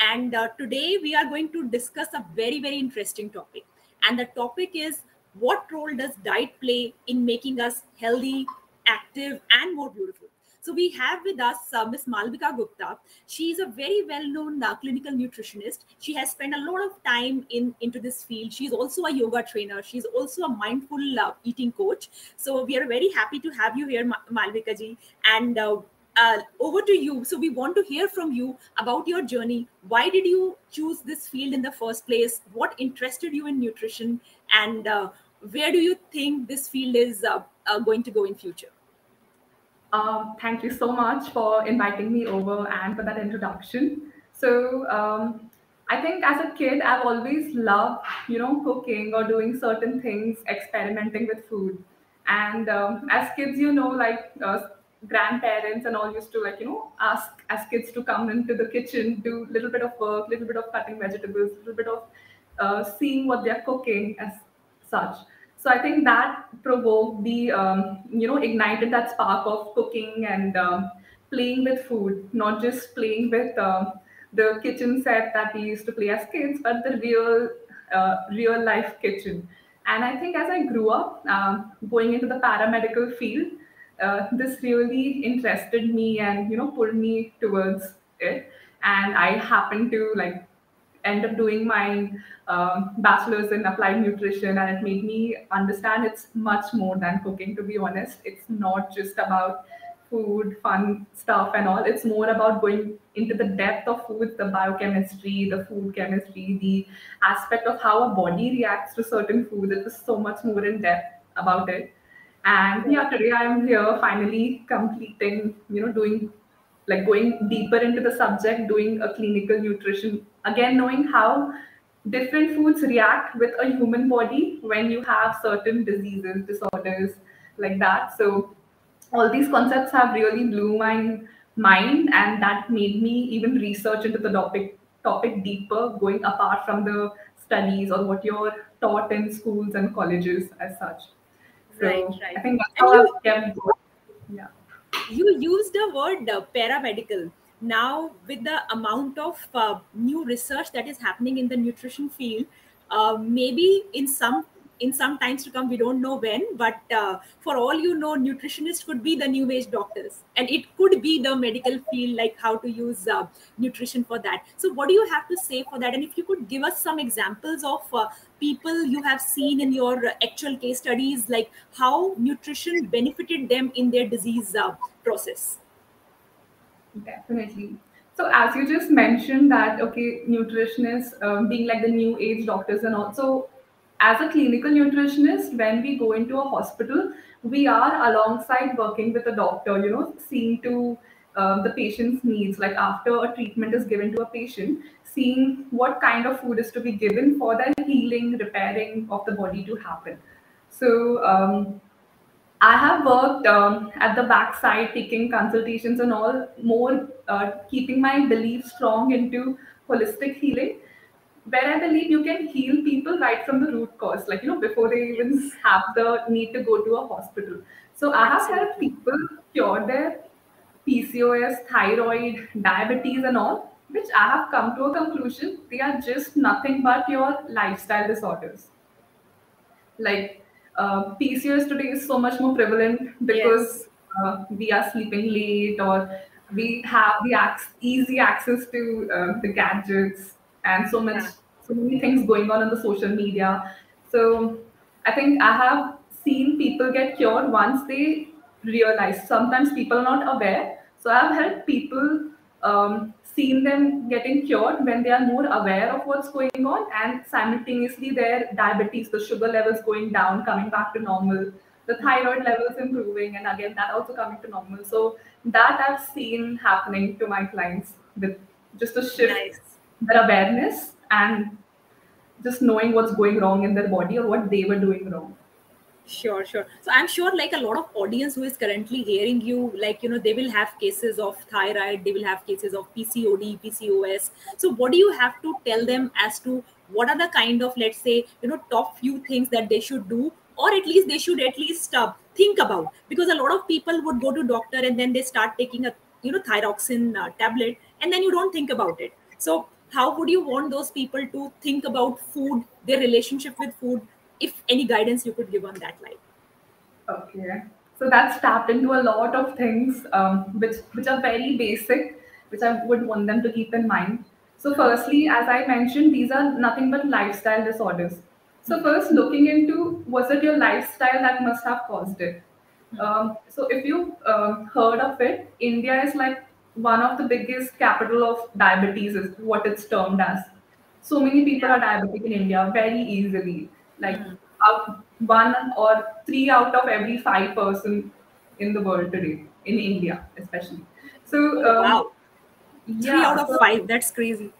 And uh, today we are going to discuss a very, very interesting topic. And the topic is what role does diet play in making us healthy, active, and more beautiful? So we have with us uh, Ms. Malvika Gupta. She is a very well-known uh, clinical nutritionist. She has spent a lot of time in into this field. She's also a yoga trainer. She's also a mindful uh, eating coach. So we are very happy to have you here, Ma- Malvika ji. And uh, uh, over to you. So we want to hear from you about your journey. Why did you choose this field in the first place? What interested you in nutrition, and uh, where do you think this field is uh, uh, going to go in future? Um, thank you so much for inviting me over and for that introduction. So, um, I think as a kid, I've always loved, you know, cooking or doing certain things, experimenting with food. And um, as kids, you know, like uh, grandparents and all used to like, you know, ask as kids to come into the kitchen, do a little bit of work, little bit of cutting vegetables, little bit of uh, seeing what they're cooking as such. So i think that provoked the um, you know ignited that spark of cooking and um, playing with food not just playing with um, the kitchen set that we used to play as kids but the real uh, real life kitchen. And i think as i grew up um, going into the paramedical field uh, this really interested me and you know pulled me towards it. And i happened to like end up doing my um, bachelor's in applied nutrition and it made me understand it's much more than cooking to be honest. It's not just about food fun stuff and all. It's more about going into the depth of food the biochemistry the food chemistry the aspect of how a body reacts to certain foods it was so much more in depth about it and yeah today i am here finally completing you know doing like going deeper into the subject doing a clinical nutrition. Again knowing how different foods react with a human body when you have certain diseases disorders like that. So all these concepts have really blew my mind and that made me even research into the topic topic deeper going apart from the studies or what you're taught in schools and colleges as such right right. I think that's how you i've kept going. Yeah. You used the word uh, paramedical. Now with the amount of uh, new research that is happening in the nutrition field uh, maybe in some in some times to come we don't know when but uh, for all you know nutritionists could be the new age doctors and it could be the medical field like how to use uh, nutrition for that. So what do you have to say for that? And if you could give us some examples of uh, people you have seen in your actual case studies like how nutrition benefited them in their disease uh, process. Definitely. So as you just mentioned that, okay, nutritionists um, being like the new age doctors and also as a clinical nutritionist, when we go into a hospital, we are alongside working with a doctor, you know, seeing to um, the patient's needs. Like after a treatment is given to a patient, seeing what kind of food is to be given for the healing, repairing of the body to happen. So um, I have worked um, at the backside, taking consultations and all, more uh, keeping my belief strong into holistic healing, where I believe you can heal people right from the root cause, like, you know, before they even have the need to go to a hospital. So I have helped people cure their PCOS, thyroid, diabetes, and all, which I have come to a conclusion they are just nothing but your lifestyle disorders. Like uh, PCOS today is so much more prevalent yes. because uh, we are sleeping late or we have the ac- easy access to uh, the gadgets and so much yeah so many things going on in the social media. So I think I have seen people get cured once they realize. Sometimes people are not aware. So I've helped people um, seen them getting cured when they are more aware of what's going on and simultaneously their diabetes, the sugar levels going down, coming back to normal, the thyroid levels improving, and again that also coming to normal. So that I've seen happening to my clients with just a shift nice their awareness and just knowing what's going wrong in their body or what they were doing wrong. Sure, sure. So I'm sure like a lot of audience who is currently hearing you, like, you know, they will have cases of thyroid, they will have cases of PCOD, PCOS. So what do you have to tell them as to what are the kind of, let's say, you know, top few things that they should do, or at least they should at least uh, think about? Because a lot of people would go to doctor and then they start taking a, you know, thyroxine uh, tablet and then you don't think about it. So how would you want those people to think about food their relationship with food if any guidance you could give on that line Okay. So that's tapped into a lot of things um, which which are very basic, which I would want them to keep in mind. So firstly, as I mentioned, these are nothing but lifestyle disorders. So first, looking into was it your lifestyle that must have caused it? Um, so if you um, heard of it, India is like one of the biggest capital of diabetes, is what it's termed as. So many people are diabetic in India very easily. Like uh, one or three out of every five person in the world today, in India especially. So oh um, wow three yeah, out of so five that's crazy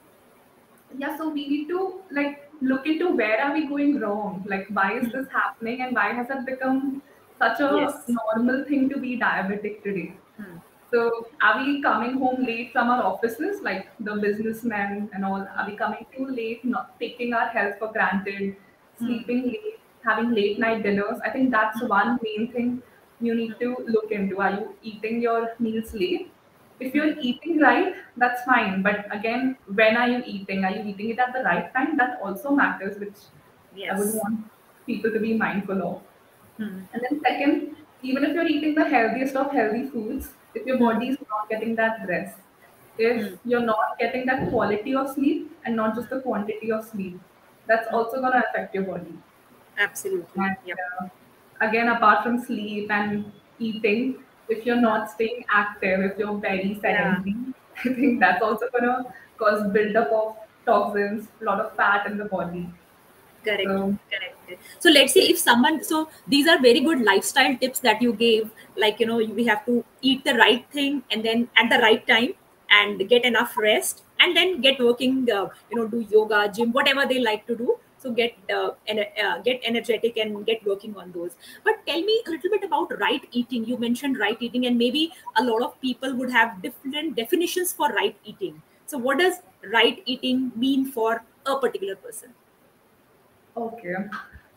yeah so we need to like look into where are we going wrong like why is Hmm. this happening and why has it become such a yes normal thing to be diabetic today. So are we coming home late from our offices like the businessmen and all are we coming too late not taking our health for granted Hmm. sleeping late having late night dinners i think that's one main thing you need to look into are you eating your meals late if you're eating right, that's fine. But again, when are you eating? Are you eating it at the right time? That also matters, which I would want people to be mindful of. Hmm. And then second, even if you're eating the healthiest of healthy foods, if your body is not getting that rest, if Hmm. you're not getting that quality of sleep and not just the quantity of sleep, that's also going to affect your body. absolutely And yeah uh, again, apart from sleep and eating, if you're not staying active, if you're very yeah sedentary, I think that's also gonna cause buildup of toxins, a lot of fat in the body. Correct So correct. So let's say if someone so these are very good lifestyle tips that you gave. Like you know we have to eat the right thing and then at the right time and get enough rest and then get working uh, you know do yoga gym whatever they like to do. So get uh, ener- uh, get energetic and get working on those. But tell me a little bit about right eating. You mentioned right eating and maybe a lot of people would have different definitions for right eating. So what does right eating mean for a particular person okay.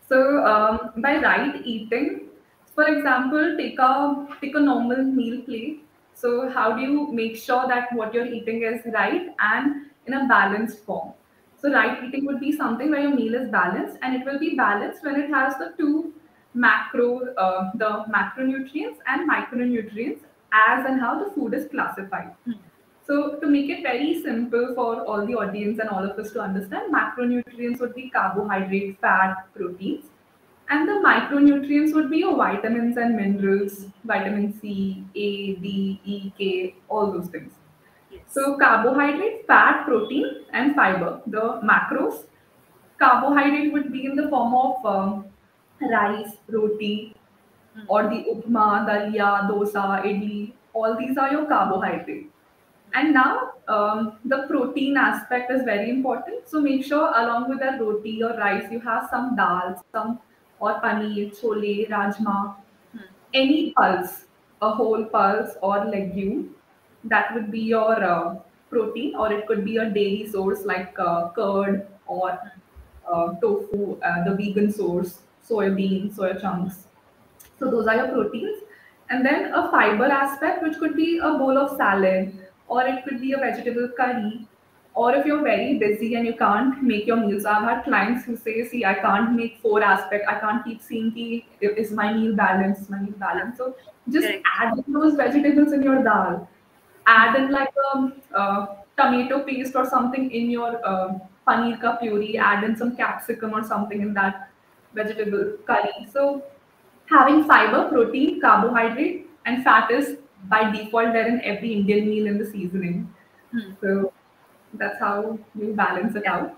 So um, by right eating, for example, take a take a normal meal plate. So how do you make sure that what you're eating is right and in a balanced form? So right eating would be something where your meal is balanced, and it will be balanced when it has the two macro, uh, the macronutrients and micronutrients as and how the food is classified. Hmm. So to make it very simple for all the audience and all of us to understand, macronutrients would be carbohydrate, fat, proteins, and the micronutrients would be your vitamins and minerals, vitamin C, A, D, E, K, all those things. yes So carbohydrate, fat, protein, and fiber. The macros. Carbohydrate would be in the form of um, rice, roti, Hmm. or the upma, dalia, dosa, idli. All these are your carbohydrate. And now um, the protein aspect is very important. So make sure along with that roti or rice, you have some dal, some or paneer, chole, rajma, Hmm. any pulse, a whole pulse or legume. That would be your uh, protein, or it could be a dairy source like uh, curd or uh, tofu, uh, the vegan source, soybean, soya chunks. So those are your proteins. And then a fiber aspect, which could be a bowl of salad, or it could be a vegetable curry. Or if you're very busy and you can't make your meals, I've had clients who say, "See, I can't make four aspect. I can't keep seeing the is my meal balanced, is my meal balanced." So just Correct. add those vegetables in your dal. Add in like a uh, tomato paste or something in your uh, paneer ka puree. Add in some capsicum or something in that vegetable curry. So having fiber, protein, carbohydrate, and fat is by default there in every Indian meal in the seasoning. Hmm. So that's how you balance it out.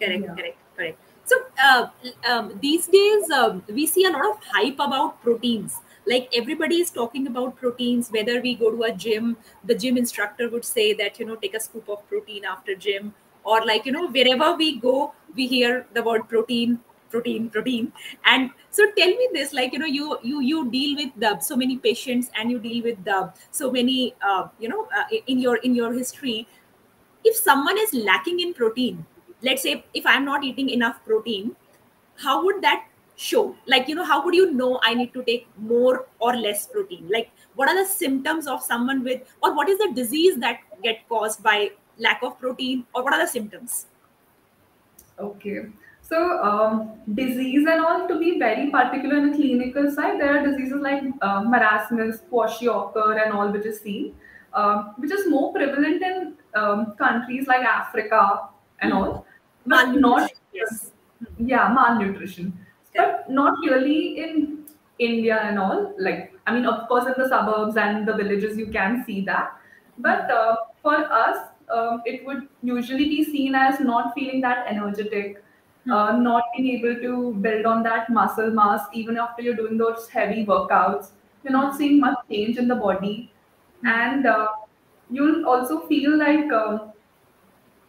correct Yeah. correct correct so uh, um, these days um, we see a lot of hype about proteins like everybody is talking about proteins whether we go to a gym the gym instructor would say that you know take a scoop of protein after gym or like you know wherever we go we hear the word protein protein protein. And so tell me this like you know you you you deal with the, so many patients and you deal with the so many uh, you know uh, in your in your history. If someone is lacking in protein let's say if i'm not eating enough protein how would that show? Like you know how would you know i need to take more or less protein? Like what are the symptoms of someone with or what is the disease that get caused by lack of protein or what are the symptoms? Okay. So, um, disease and all, to be very particular in the clinical side, there are diseases like uh, marasmus, kwashiorkor, and all, which is seen, um, which is more prevalent in um, countries like Africa and all, but not yes yeah malnutrition, but not really in India and all. Like, I mean, of course, in the suburbs and the villages, you can see that, but uh, for us, um, it would usually be seen as not feeling that energetic uh, not being able to build on that muscle mass even after you're doing those heavy workouts. You're not seeing much change in the body, and uh, you'll also feel like, um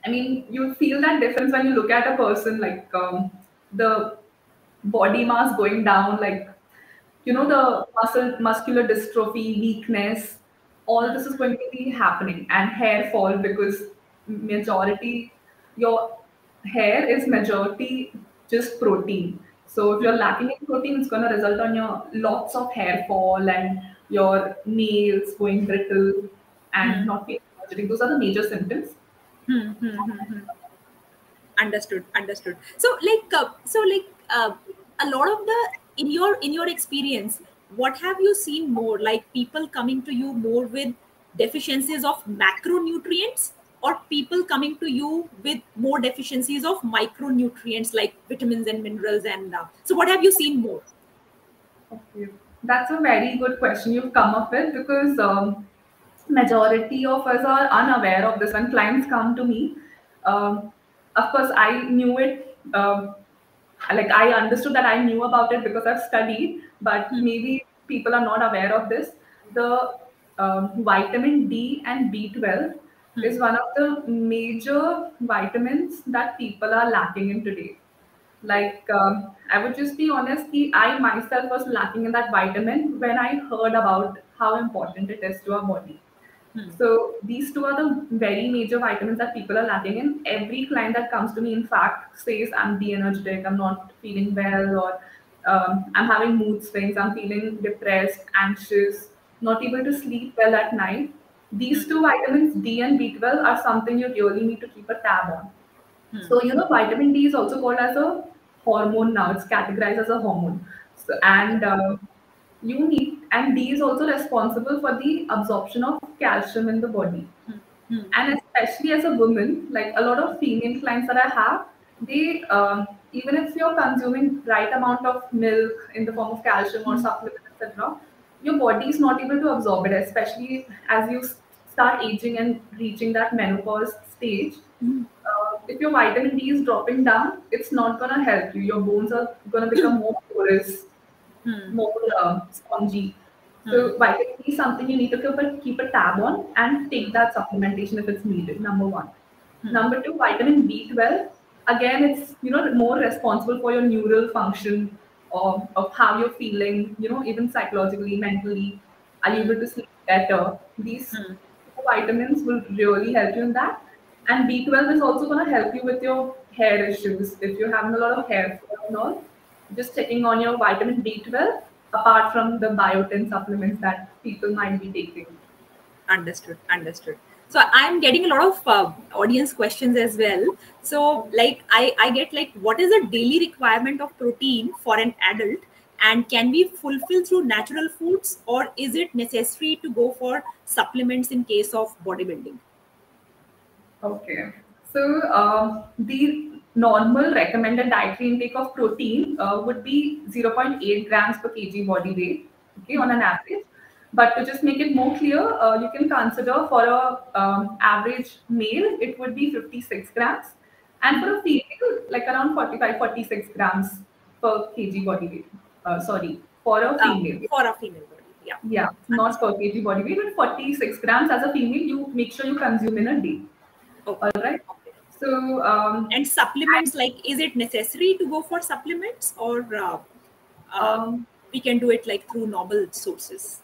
I mean, you feel that difference when you look at a person, like um, the body mass going down, like you know the muscle muscular dystrophy, weakness. All this is going to be happening, and hair fall because majority your hair is majority just protein. So if you're lacking in protein, it's going to result on your lots of hair fall and your nails going brittle and Hmm. not feeling energetic. Those are the major symptoms. Hmm, hmm, hmm, hmm. understood understood so like uh, so like uh, a lot of the in your in your experience what have you seen more like people coming to you more with deficiencies of macronutrients or people coming to you with more deficiencies of micronutrients like vitamins and minerals and uh, so what have you seen more Okay. That's a very good question you've come up with because um, majority of us are unaware of this when clients come to me. Um, of course, I knew it. Um, like I understood that I knew about it because I've studied, but Hmm. maybe people are not aware of this. The um, vitamin D and B12 Hmm. is one of the major vitamins that people are lacking in today. Like, um, I would just be honest, I myself was lacking in that vitamin when I heard about how important it is to our body. Hmm. So these two are the very major vitamins that people are lacking in. Every client that comes to me, in fact, says I'm de-energetic, I'm not feeling well, or um, I'm having mood swings, I'm feeling depressed, anxious, not able to sleep well at night. These two vitamins, D and B12, are something you really need to keep a tab on. Hmm. So you know, vitamin D is also called as a hormone now. It's categorized as a hormone. So and uh, you need and D is also responsible for the absorption of calcium in the body. Hmm. And especially as a woman, like a lot of female clients that I have, they um, even if you're consuming right amount of milk in the form of calcium or Hmm. supplement, etc., your body is not able to absorb it, especially as you start aging and reaching that menopause stage Hmm. uh, if your vitamin D is dropping down, it's not gonna help you. Your bones are gonna become more porous, Hmm. more uh, spongy. Hmm. So vitamin D is something you need to keep a, keep a tab on and take that supplementation if it's needed. Number one. Hmm. Number two, vitamin B12. Again, it's you know more responsible for your neural function of, of how you're feeling. You know, even psychologically, mentally, are you able to sleep better? These Hmm. vitamins will really help you in that. And B12 is also going to help you with your hair issues. If you're having a lot of hair fall and all, just checking on your vitamin B12 apart from the biotin supplements that people might be taking. understood understood so i'm getting a lot of uh, audience questions as well so like i i get like what is the daily requirement of protein for an adult and can we fulfill through natural foods or is it necessary to go for supplements in case of bodybuilding Okay. So um, the normal recommended dietary intake of protein uh, would be 0.8 grams per kg body weight, okay, on an average. But to just make it more clear, uh, you can consider for a um, average male, it would be 56 grams. And for a female, like around 45, 46 grams per kg body weight. Uh, sorry, for a Uh, female. for a female body weight, yeah Yeah, not per kg body weight, but 46 grams as a female, you make sure you consume in a day. okay. All right. So, um, and supplements like is it necessary to go for supplements or uh, uh, um, we can do it like through novel sources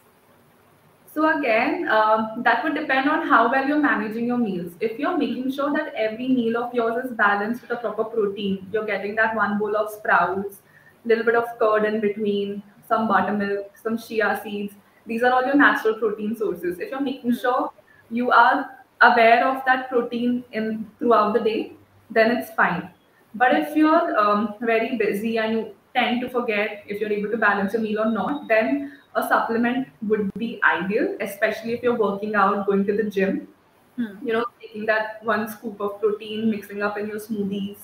so again, um, that would depend on how well you're managing your meals. If you're making sure that every meal of yours is balanced with a proper protein, you're getting that one bowl of sprouts, little bit of curd in between, some buttermilk, some chia seeds. These are all your natural protein sources. If you're making sure you are aware of that protein in throughout the day, then it's fine. But if you're um, very busy and you tend to forget if you're able to balance your meal or not, then a supplement would be ideal, especially if you're working out, going to the gym. Hmm. You know, taking that one scoop of protein, mixing up in your smoothies.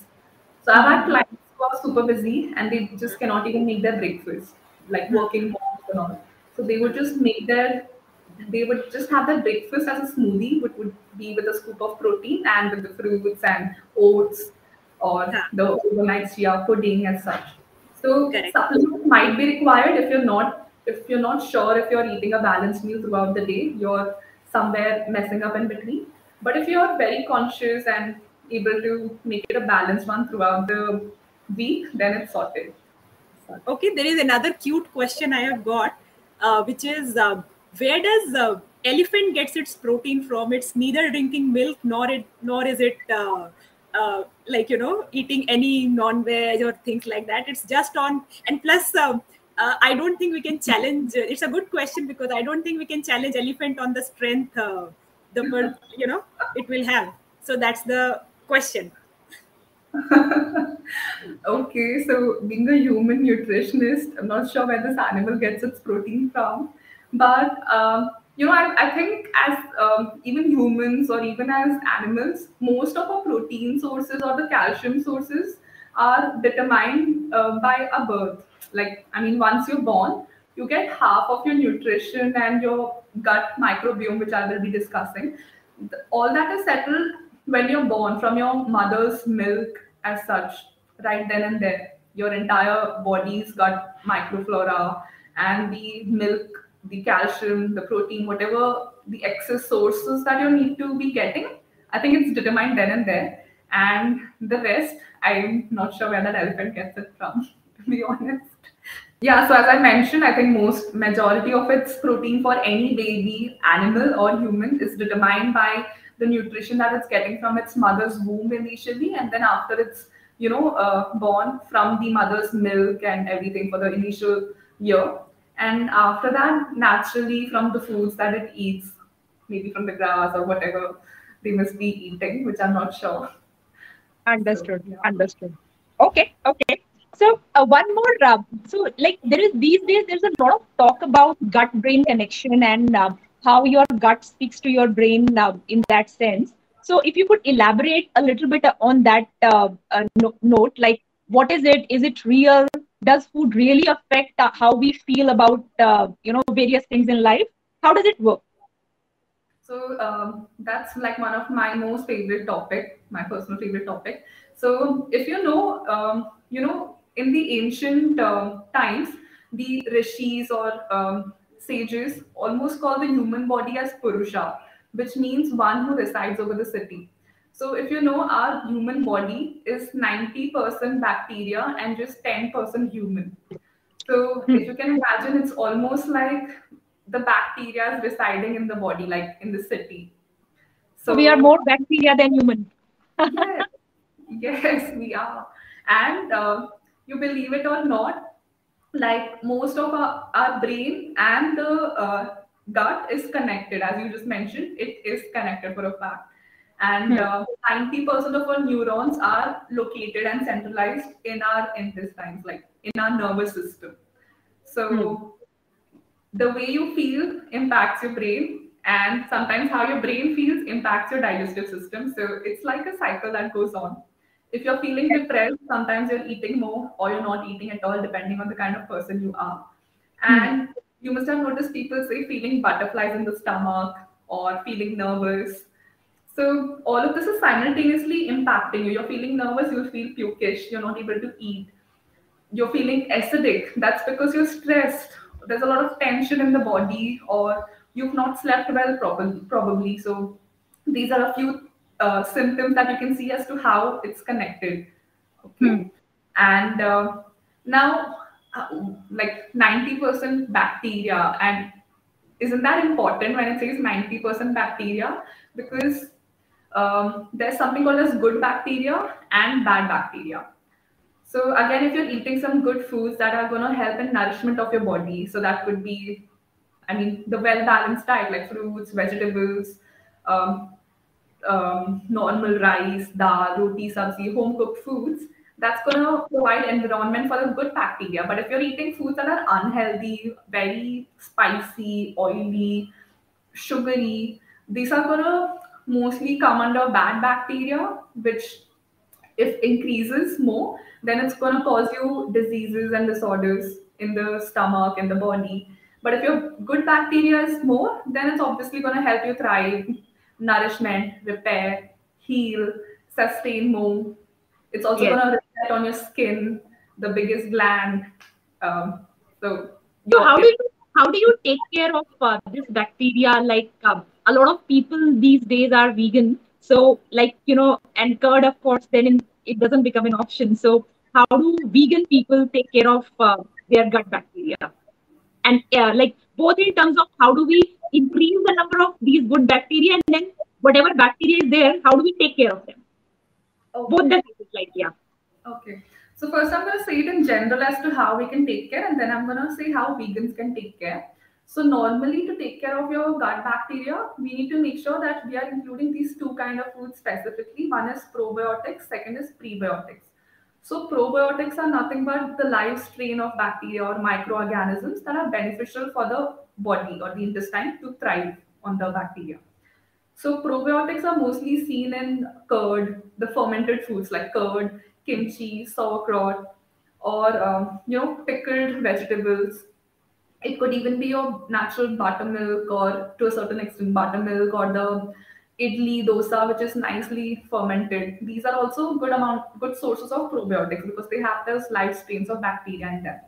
So I've had clients who are super busy and they just cannot even make their breakfast, like working moms and all. So they would just make their they would just have their breakfast as a smoothie, which would be with a scoop of protein and with the fruits and oats or Yeah. the overnight chia pudding and such. So Correct. supplements might be required if you're not if you're not sure if you're eating a balanced meal throughout the day, you're somewhere messing up in between. But if you're very conscious and able to make it a balanced one throughout the week, then it's sorted. Okay, there is another cute question I have got, uh, which is uh, where does uh, elephant gets its protein from? It's neither drinking milk nor it nor is it uh, uh, like you know eating any non-veg or things like that. It's just on and plus. um uh, I don't think we can challenge. It's a good question because I don't think we can challenge elephant on the strength uh, the you know it will have. So that's the question. okay, so being a human nutritionist, I'm not sure where this animal gets its protein from, but um, you know, I, I think as um, even humans or even as animals, most of our protein sources or the calcium sources are determined uh, by a birth. Like, I mean, once you're born, you get half of your nutrition and your gut microbiome, which I will be discussing. All that is settled when you're born from your mother's milk as such right then and there your entire body's gut microflora and the milk the calcium the protein whatever the excess sources that you need to be getting i think it's determined then and there. And the rest i'm not sure where that elephant gets it from to be honest. Yeah, so as I mentioned, I think most majority of its protein for any baby, animal or human is determined by the nutrition that it's getting from its mother's womb initially, and then after it's you know uh, born from the mother's milk and everything for the initial year, and after that naturally from the foods that it eats, maybe from the grass or whatever they must be eating, which I'm not sure. Understood. yeah. Understood. Okay. Okay. So uh, one more. Uh, so like there is these days there's a lot of talk about gut-brain connection and uh, how your gut speaks to your brain uh, in that sense. So if you could elaborate a little bit on that uh, uh, no- note, like what is it? Is it real? Does food really affect uh, how we feel about uh, you know various things in life? How does it work? So um, that's like one of my most favorite topic, my personal favorite topic. So if you know, um, you know, in the ancient um times, the rishis or um, sages almost call the human body as Purusha, which means one who resides over the city. So if you know, our human body is 90% bacteria and just 10% human. So if you can imagine, it's almost like the bacteria is residing in the body, like in the city. So we are more bacteria than human. yes, yes, we are. And uh, you believe it or not, like most of our, our brain and the uh, gut is connected, as you just mentioned, it is connected for a fact. And hmm. uh, 90% of our neurons are located and centralized in our intestines, like in our nervous system. So hmm. the way you feel impacts your brain and sometimes how your brain feels impacts your digestive system. So it's like a cycle that goes on. If you're feeling depressed sometimes you're eating more or you're not eating at all depending on the kind of person you are. Hmm. And you must have noticed people say feeling butterflies in the stomach or feeling nervous so all of this is simultaneously impacting you you're feeling nervous you'll feel pukish you're not able to eat you're feeling acidic, that's because you're stressed. There's a lot of tension in the body, or you've not slept well probably. probably. So these are a few uh, symptoms that you can see as to how it's connected. Okay. And uh, now, uh, like 90% bacteria, and isn't that important when it says 90% bacteria? Because um, there's something called as good bacteria and bad bacteria. So again, if you're eating some good foods that are going to help in nourishment of your body, so that could be, I mean, the well-balanced diet like fruits, vegetables, um, um, normal rice, dal, roti, sabzi, home cooked foods, that's going to provide environment for a good bacteria. But if you're eating foods that are unhealthy, very spicy, oily, sugary, these are going to mostly come under bad bacteria, which if increases more, then it's going to cause you diseases and disorders in the stomach and the body. But if your good bacteria is more, then it's obviously going to help you thrive, nourishment, repair, heal, sustain more. It's also Yes. going to reflect on your skin, the biggest gland. Um, so, So how do you how do you take care of uh, this bacteria? Like um, a lot of people these days are vegan, so like you know, and curd, of course, then in, it doesn't become an option. So how do vegan people take care of uh, their gut bacteria? And uh, like both in terms of how do we increase the number of these good bacteria, and then whatever bacteria is there, how do we take care of them? Both the cases, like yeah. Okay. So first I'm going to say it in general as to how we can take care and then I'm going to say how vegans can take care. So normally to take care of your gut bacteria, we need to make sure that we are including these two kind of foods specifically. One is probiotics, second is prebiotics. So probiotics are nothing but the live strain of bacteria or microorganisms that are beneficial for the body or the intestine to thrive on the bacteria. So probiotics are mostly seen in curd, the fermented foods like curd, kimchi, sauerkraut, or um, you know pickled vegetables. It could even be your natural buttermilk, or to a certain extent buttermilk, or the idli dosa, which is nicely fermented. These are also good amount, good sources of probiotics because they have those live strains of bacteria in them.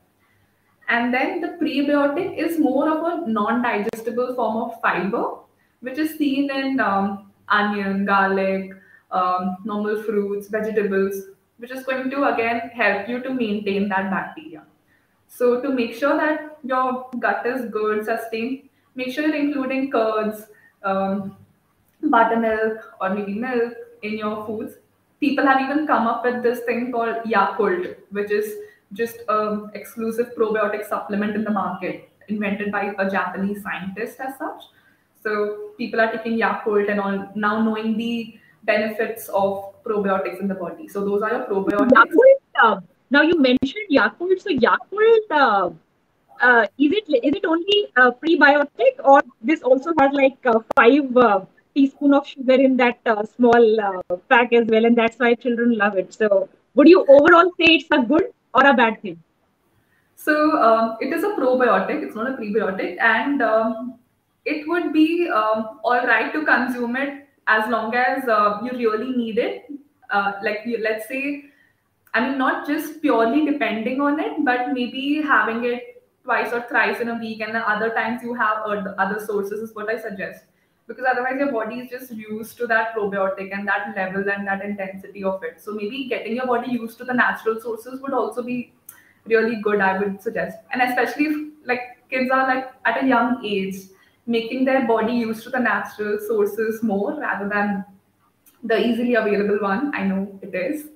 And then the prebiotic is more of a non-digestible form of fiber, which is seen in um, onion, garlic, um, normal fruits, vegetables, which is going to again help you to maintain that bacteria. So to make sure that your gut is good, sustained, make sure you're including curds, um, buttermilk, or maybe milk in your foods. People have even come up with this thing called Yakult, which is just an exclusive probiotic supplement in the market, invented by a Japanese scientist as such. So people are taking Yakult and all now knowing the benefits of probiotics in the body. So those are your probiotics. Yakult. Uh, now you mentioned Yakult. So Yakult, uh, uh, is it is it only uh, prebiotic, or this also has like uh, five uh, teaspoon of sugar in that uh, small uh, pack as well, and that's why children love it. So would you overall say it's a good or a bad thing? So um, it is a probiotic. It's not a prebiotic, and um, it would be um, all right to consume it as long as you really need it. Like you, let's say, I mean, not just purely depending on it, but maybe having it twice or thrice in a week, and then other times you have other sources is what I suggest. Because otherwise, your body is just used to that probiotic and that level and that intensity of it. So maybe getting your body used to the natural sources would also be really good. I would suggest, and especially if like kids are like at a young age, making their body used to the natural sources more rather than the easily available one. I know it is.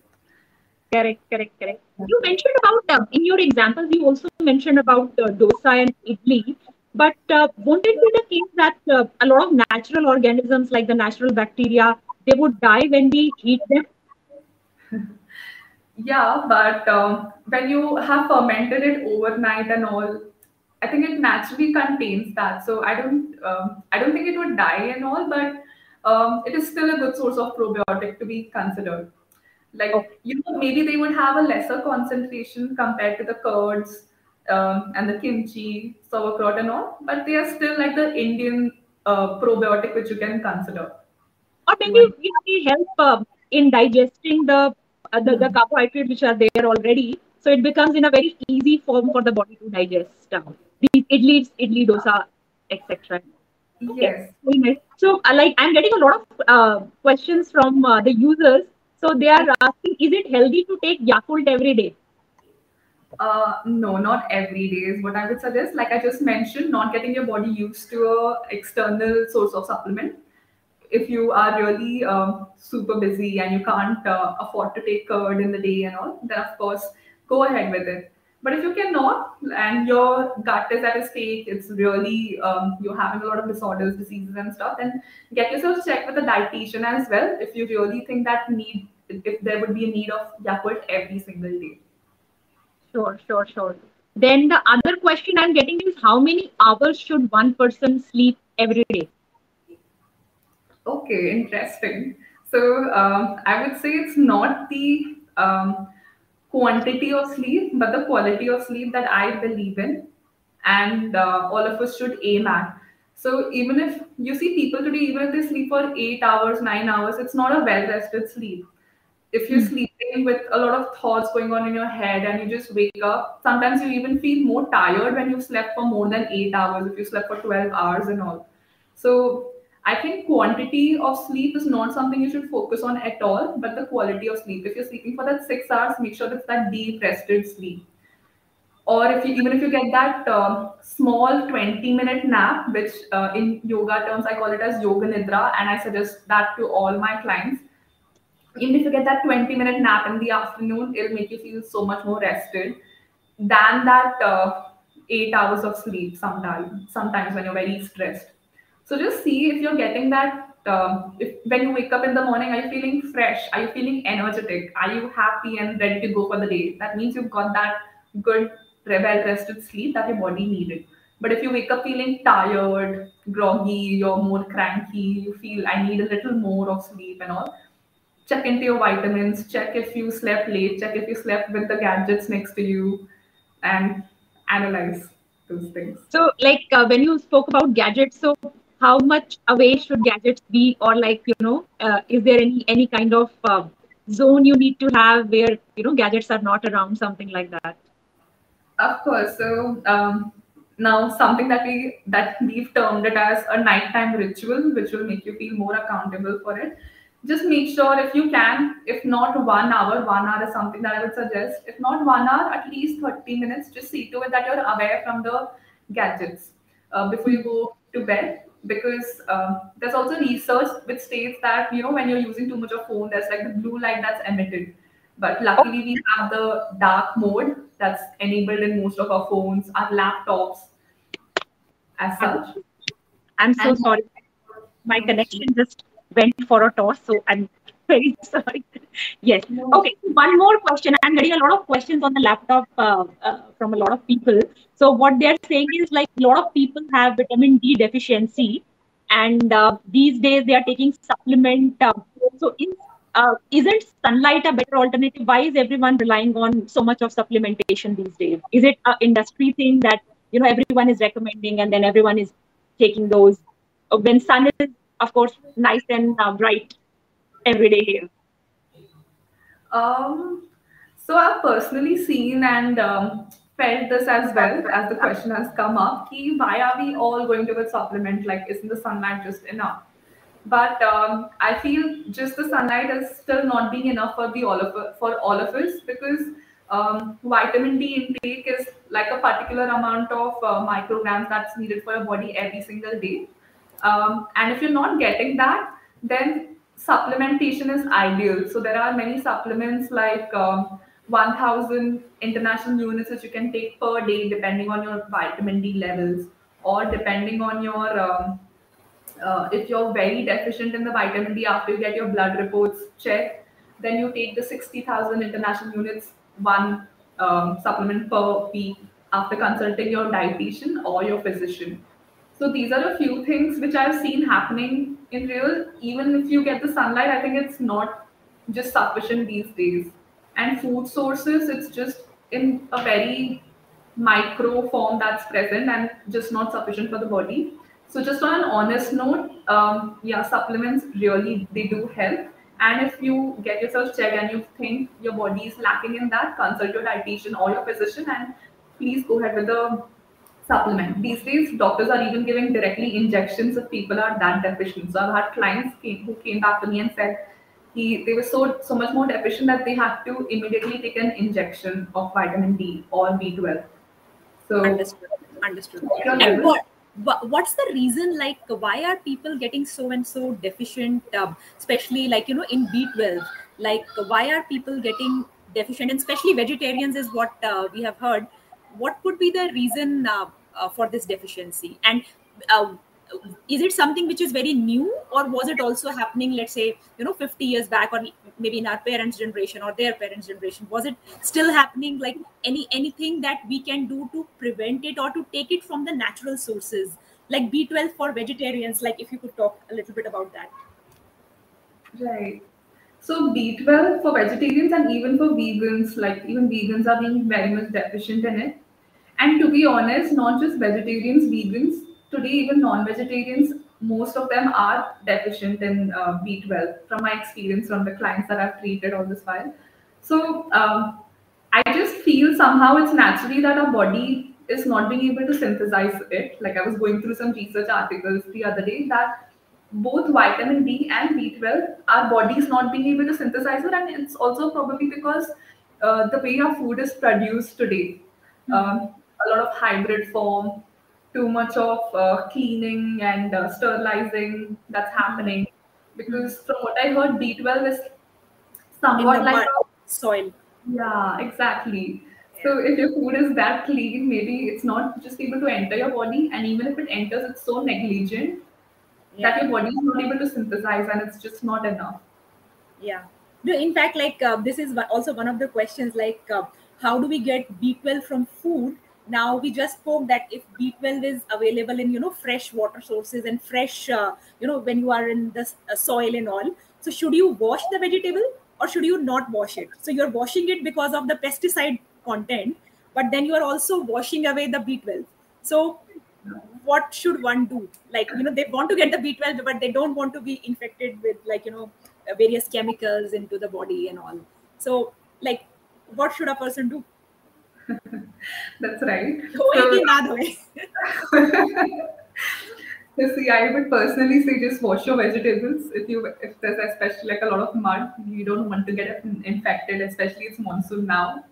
Correct, correct, correct. You mentioned about uh, in your examples. You also mentioned about uh, dosa and idli. But uh, won't it be the case that uh, a lot of natural organisms, like the natural bacteria, they would die when we eat them? Yeah, but um, when you have fermented it overnight and all, I think it naturally contains that. So I don't, um, I don't think it would die and all, but um, it is still a good source of probiotic to be considered. Like Okay. you know, maybe they would have a lesser concentration compared to the curds um, and the kimchi, sauerkraut, and all, but they are still like the Indian uh, probiotic which you can consider. Or maybe you know, they help uh, in digesting the, uh, the the carbohydrates which are there already. So it becomes in a very easy form for the body to digest. These idlis, idli dosa, etc. Yes. So, uh, like, I'm getting a lot of uh, questions from uh, the users. So they are asking, is it healthy to take Yakult every day? Uh, no, not every day is what I would suggest. Like I just mentioned, not getting your body used to a external source of supplement. If you are really um, super busy and you can't uh, afford to take curd in the day and all, then of course go ahead with it. But if you cannot, and your gut is at a stake, it's really um, you're having a lot of disorders, diseases, and stuff. Then get yourself checked with a dietitian as well if you really think that need if there would be a need of Yakult every single day. Sure, sure, sure. Then the other question I'm getting is how many hours should one person sleep every day? Okay, interesting. So um, I would say it's not the um, quantity of sleep, but the quality of sleep that I believe in, and uh, all of us should aim at. So even if you see people today, even if they sleep for eight hours, nine hours, it's not a well rested sleep. If you're mm. sleeping with a lot of thoughts going on in your head and you just wake up, sometimes you even feel more tired when you've slept for more than eight hours, if you slept for 12 hours and all. So I think quantity of sleep is not something you should focus on at all, but the quality of sleep. If you're sleeping for that six hours, make sure it's that deep rested sleep. Or if you even if you get that uh, small 20 minute nap, which uh, in yoga terms I call it as yoga nidra, and I suggest that to all my clients. Even if you get that 20 minute nap in the afternoon, it'll make you feel so much more rested than that uh, eight hours of sleep sometimes. Sometimes when you're very stressed so just see if you're getting that. Um, if when you wake up in the morning, are you feeling fresh? Are you feeling energetic? Are you happy and ready to go for the day? That means you've got that good, well rested sleep that your body needed. But if you wake up feeling tired, groggy, you're more cranky, you feel I need a little more of sleep and all, check into your vitamins, check if you slept late, check if you slept with the gadgets next to you, and analyze those things. So, like uh, when you spoke about gadgets, so how much away should gadgets be? Or like you know uh, is there any any kind of uh, zone you need to have where you know gadgets are not around something like that? Of course. So um, now something that we that we've termed it as a nighttime ritual which will make you feel more accountable for it. Just make sure if you can if not one hour one hour is something that i would suggest. If not one hour at least 30 minutes just see to it that you're aware from the gadgets uh, before you go to bed because um, there's also research which states that you know when you're using too much of phone there's like the blue light that's emitted. But luckily we have the dark mode that's enabled in most of our phones our laptops as such. I'm so and sorry. My connection just went for a toss so i'm very sorry yes. Okay one more question. I'm getting a lot of questions on the laptop uh, uh, from a lot of people. So what they're saying is like a lot of people have vitamin d deficiency and uh, these days they are taking supplement uh, so in, uh, isn't sunlight a better alternative? Why is everyone relying on so much of supplementation these days? Is it an industry thing that you know everyone is recommending and then everyone is taking those? Uh, when sun is of course nice and bright every day here um, so I've personally seen and um, felt this as well as the question has come up. Ki, why are we all going to get supplement? Like, isn't the sunlight just enough? But um, I feel just the sunlight is still not being enough for the all of for all of us because um, vitamin D intake is like a particular amount of uh, micrograms that's needed for your body every single day. Um, and if you're not getting that, then supplementation is ideal. So there are many supplements like um, 1000 international units which you can take per day depending on your vitamin D levels or depending on your um, uh, if you're very deficient in the vitamin D after you get your blood reports checked, then you take the 60,000 international units one um, supplement per week after consulting your dietitian or your physician. So these are a few things which I've seen happening in real. Even if you get the sunlight, I think it's not just sufficient these days. And food sources, it's just in a very micro form that's present and just not sufficient for the body. So just on an honest note, um, yeah, supplements really they do help. And if you get yourself checked and you think your body is lacking in that, consult your dietitian or your physician and please go ahead with the supplement. These days, doctors are even giving directly injections if people are that deficient. So I've had clients came, who came back to me and said he, they were so so much more deficient that they had to immediately take an injection of vitamin D or B12. So understood. Understood. And what, what's the reason? Like, why are people getting so and so deficient? Um, especially like you know in B12. Like, why are people getting deficient and especially vegetarians is what uh, we have heard what could be the reason uh, uh, for this deficiency? And uh, is it something which is very new or was it also happening let's say you know 50 years back or maybe in our parents generation or their parents generation? Was it still happening? Like any anything that we can do to prevent it or to take it from the natural sources? Like b12 for vegetarians like if you could talk a little bit about that. Right. So B12 for vegetarians and even for vegans, like even vegans are being very much deficient in it. And to be honest, not just vegetarians, vegans, today even non-vegetarians, most of them are deficient in uh, B12 from my experience from the clients that I've treated all this while. So um, I just feel somehow it's naturally that our body is not being able to synthesize it. Like I was going through some research articles the other day that both vitamin D and B12, our body is not being able to synthesize it, and it's also probably because uh, the way our food is produced today, um, a lot of hybrid form, too much of uh, cleaning and uh, sterilizing that's happening. Because from what I heard, B12 is somewhat like soil yeah, exactly. So if your food is that clean, maybe it's not just able to enter your body, and even if it enters, it's so negligent that your body is not able to synthesize, and it's just not enough. yeah No, in fact like uh, this is also one of the questions like uh, how do we get b12 from food now we just spoke that if b12 is available in you know fresh water sources and fresh uh, you know when you are in the uh, soil and all so should you wash the vegetable or should you not wash it? So you're washing it because of the pesticide content but then you are also washing away the b12 so what should one do? Like you know they want to get the b12 but they don't want to be infected with like you know various chemicals into the body and all. So like what should a person do That's right. So, ki na so see, I would personally say just wash your vegetables. If you if there's especially like a lot of mud, you don't want to get infected, especially it's monsoon now.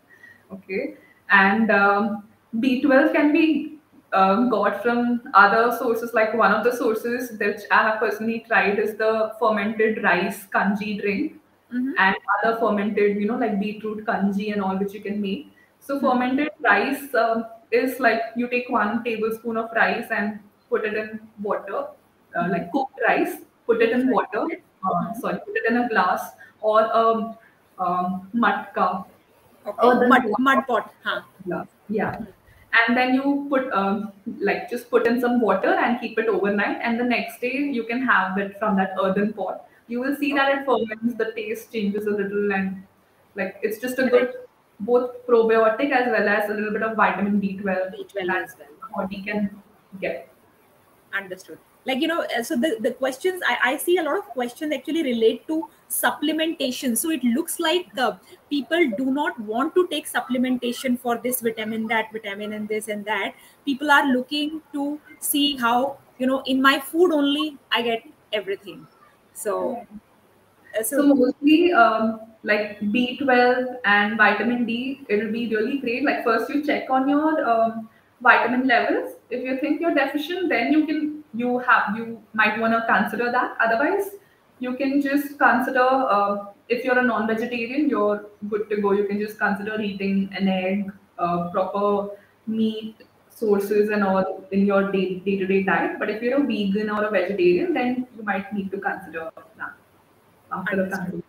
Okay, and um, B12 can be um, got from other sources. Like one of the sources that I have personally tried is the fermented rice kanji drink Mhm. and other fermented, you know, like beetroot kanji and all which you can make. So fermented rice um, is like you take one tablespoon of rice and put it in water, uh, like cooked rice, put it in water. Uh, sorry, put it in a glass or a um, matka. okay Earthen mud, mud pot huh glass. Yeah. And then you put um, like just put in some water and keep it overnight. And the next day you can have it from that earthen pot. You will see that it ferments. The taste changes a little, and like it's just a good both probiotic as well as a little bit of vitamin B12 b12 as well. The body can get. understood. Like you know uh, so the, the questions I, I see a lot of questions actually relate to supplementation. So it looks like uh, people do not want to take supplementation for this vitamin that vitamin and this and that. People are looking to see how you know in my food only i get everything. So uh, So so mostly um, like B12 and vitamin D, it'll be really great. Like first you check on your um, vitamin levels. If you think you're deficient, then you can you have you might want to consider that. Otherwise, you can just consider uh, if you're a non-vegetarian, you're good to go. You can just consider eating an egg, uh, proper meat sources and all in your day to day diet. But if you're a vegan or a vegetarian, then you might need to consider that after the.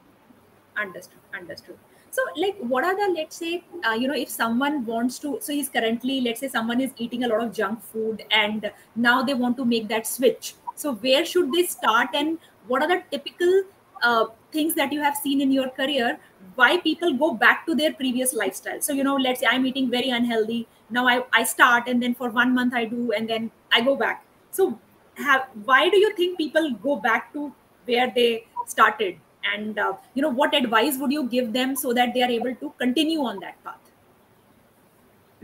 Understood understood. So like what are the let's say uh, you know if someone wants to so he's currently let's say someone is eating a lot of junk food and now they want to make that switch. So where should they start and what are the typical uh, things that you have seen in your career? Why people go back to their previous lifestyle? So you know let's say i'm eating very unhealthy. Now i, I start and then for one month i do and then i go back. So have why do you think people go back to where they started and uh, you know what advice would you give them so that they are able to continue on that path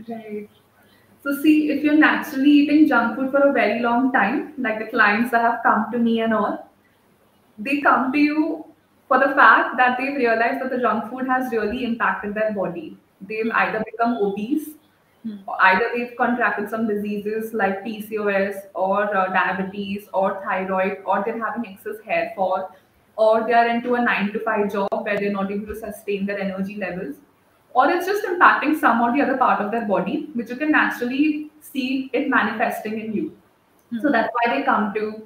Right. So see, if you're naturally eating junk food for a very long time, like the clients that have come to me and all, they come to you for the fact that they've realized that the junk food has really impacted their body. They've either become obese, Hmm. or either they've contracted some diseases like PCOS or uh, diabetes or thyroid, or they're having excess hair fall, or they are into a nine to five job where they're not able to sustain their energy levels or it's just impacting some or the other part of their body, which you can naturally see it manifesting in you. Hmm. So that's why they come to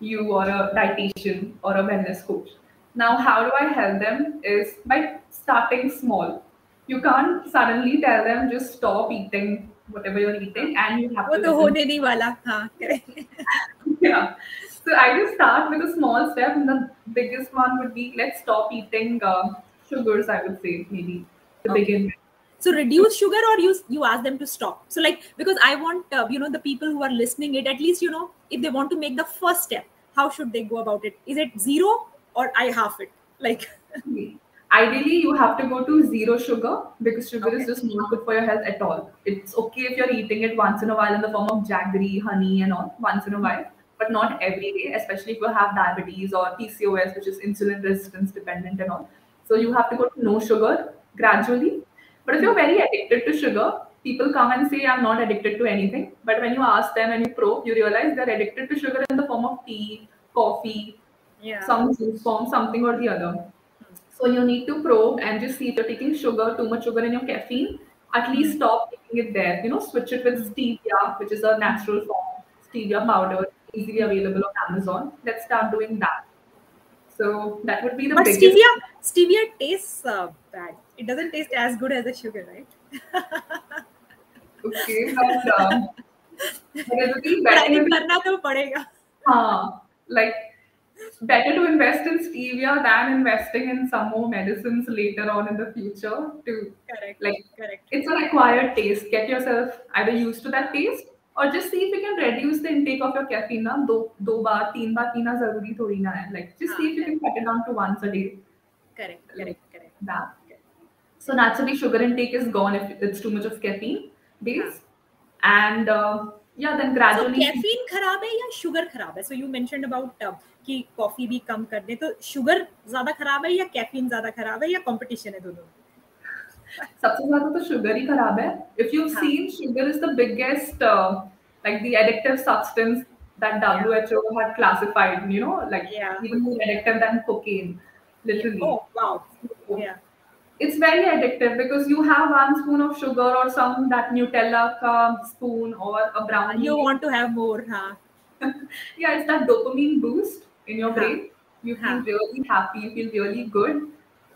you or a dietitian or a wellness coach. Now, how do I help them? Is by starting small. You can't suddenly tell them just stop eating whatever you're eating, and you have वो to. तो listen. होने नहीं वाला हाँ correct. yeah. So I just start with a small step, and the biggest one would be let's stop eating uh, sugars. I would say maybe to Okay. begin with. so reduce sugar or you you ask them to stop so like because i want uh, you know the people who are listening it at least you know if they want to make the first step how should they go about it is it zero or i half it like Ideally, you have to go to zero sugar because sugar Okay. is just not good for your health at all. It's okay if you're eating it once in a while in the form of jaggery, honey, and all, once in a while, but not every day, especially if you have diabetes or PCOS, which is insulin resistance dependent and all. So you have to go to no sugar gradually. But if you're very addicted to sugar, people come and say, I'm not addicted to anything. But when you ask them and you probe, you realize they're addicted to sugar in the form of tea, coffee, yeah some juice form, something or the other. So you need to probe and just see if you're taking sugar, too much sugar in your caffeine. At least stop taking it there. You know, switch it with stevia, which is a natural form, stevia powder, easily available on Amazon. Let's start doing that. So that would be the but biggest. stevia stevia tastes uh, bad. It doesn't taste as good as the sugar, right? okay, but uh, um, it'll be like better to invest in stevia than investing in some more medicines later on in the future. To correct, like correct. It's an acquired taste. Get yourself either used to that taste और just see if you can reduce the intake of your caffeine ना दो दो बार तीन बार पीना ज़रूरी थोड़ी ना है like just see if you can cut it down to once a day correct correct correct that so naturally sugar intake is gone if it's too much of caffeine days and uh, yeah then gradually so caffeine खराब है या sugar खराब है so you mentioned about uh, कि coffee भी कम कर दे तो sugar ज़्यादा खराब है या caffeine ज़्यादा खराब है या competition है दोनों सबसे ज्यादा तो शुगर ही खराब है if you've हाँ. seen sugar is the biggest uh, like the addictive substance that WHO had classified you know like Yeah. even more addictive than cocaine literally oh wow yeah it's very addictive because you have one spoon of sugar or some that Nutella ka spoon or a brownie you want to have more huh yeah it's that dopamine boost in your हाँ. brain you feel हाँ. really happy you feel really good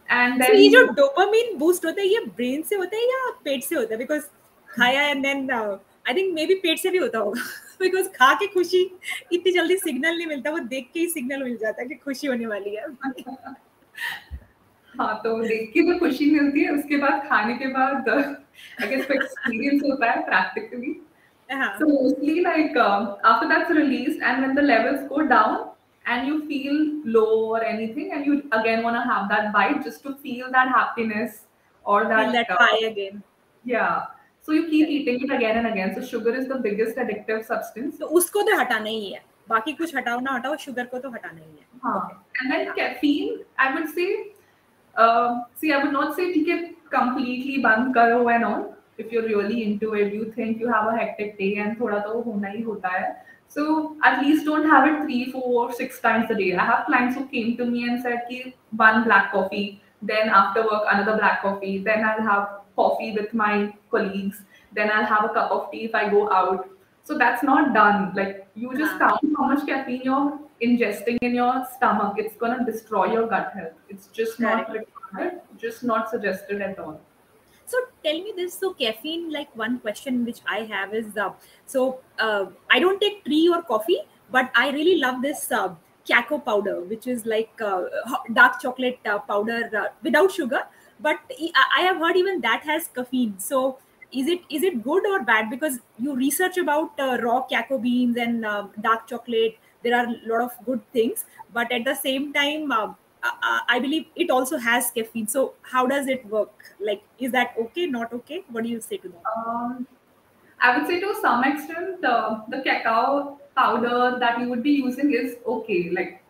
And so then ये जो dopamine boost होता है ये brain से होता है या पेट से होता है? बिकॉज़ खाया and then I think maybe पेट से भी होता होगा। बिकॉज़ खा के खुशी इतनी जल्दी सिग्नल नहीं मिलता वो देख के ही सिग्नल मिल जाता है कि खुशी होने वाली है। हाँ तो देख के तो खुशी मिलती है उसके बाद खाने के बाद आई गेस एक्सपीरियंस होता है प्रैक्टिकली हाँ। So mostly like um, after that's released and when the levels go down and you feel low or anything and you again want to have that bite just to feel that happiness or that, feel that uh, high again yeah so you keep eating it again and again so sugar is the biggest addictive substance तो उसको तो हटाना ही है बाकी कुछ हटाओ ना हटाओ शुगर को तो हटाना ही है हाँ. And then caffeine, I would say, uh, see, I would not say take it completely band karo and all. If you're really into it, you think you have a hectic day and thoda to hona hi hota hai. So at least don't have it three, four, or six times a day. I have clients who came to me and said, Ki one black coffee, then after work another black coffee, then I'll have coffee with my colleagues, then I'll have a cup of tea if I go out. So that's not done. Like you just ah. count how much caffeine you're ingesting in your stomach. It's gonna destroy your gut health. It's just not required, just not suggested at all. So tell me this. So caffeine, like one question which I have is, uh, so uh, I don't take tea or coffee, but I really love this uh, Cacao powder, which is like uh, dark chocolate uh, powder uh, without sugar. But I have heard even that has caffeine. So is it is it good or bad? Because you research about uh, raw cacao beans and um dark chocolate. There are a lot of good things, but at the same time. Uh, I believe it also has caffeine. So how does it work? Like, is that okay? Not okay? What do you say to that? Um, I would say to some extent, uh, the cacao powder that you would be using is okay. Like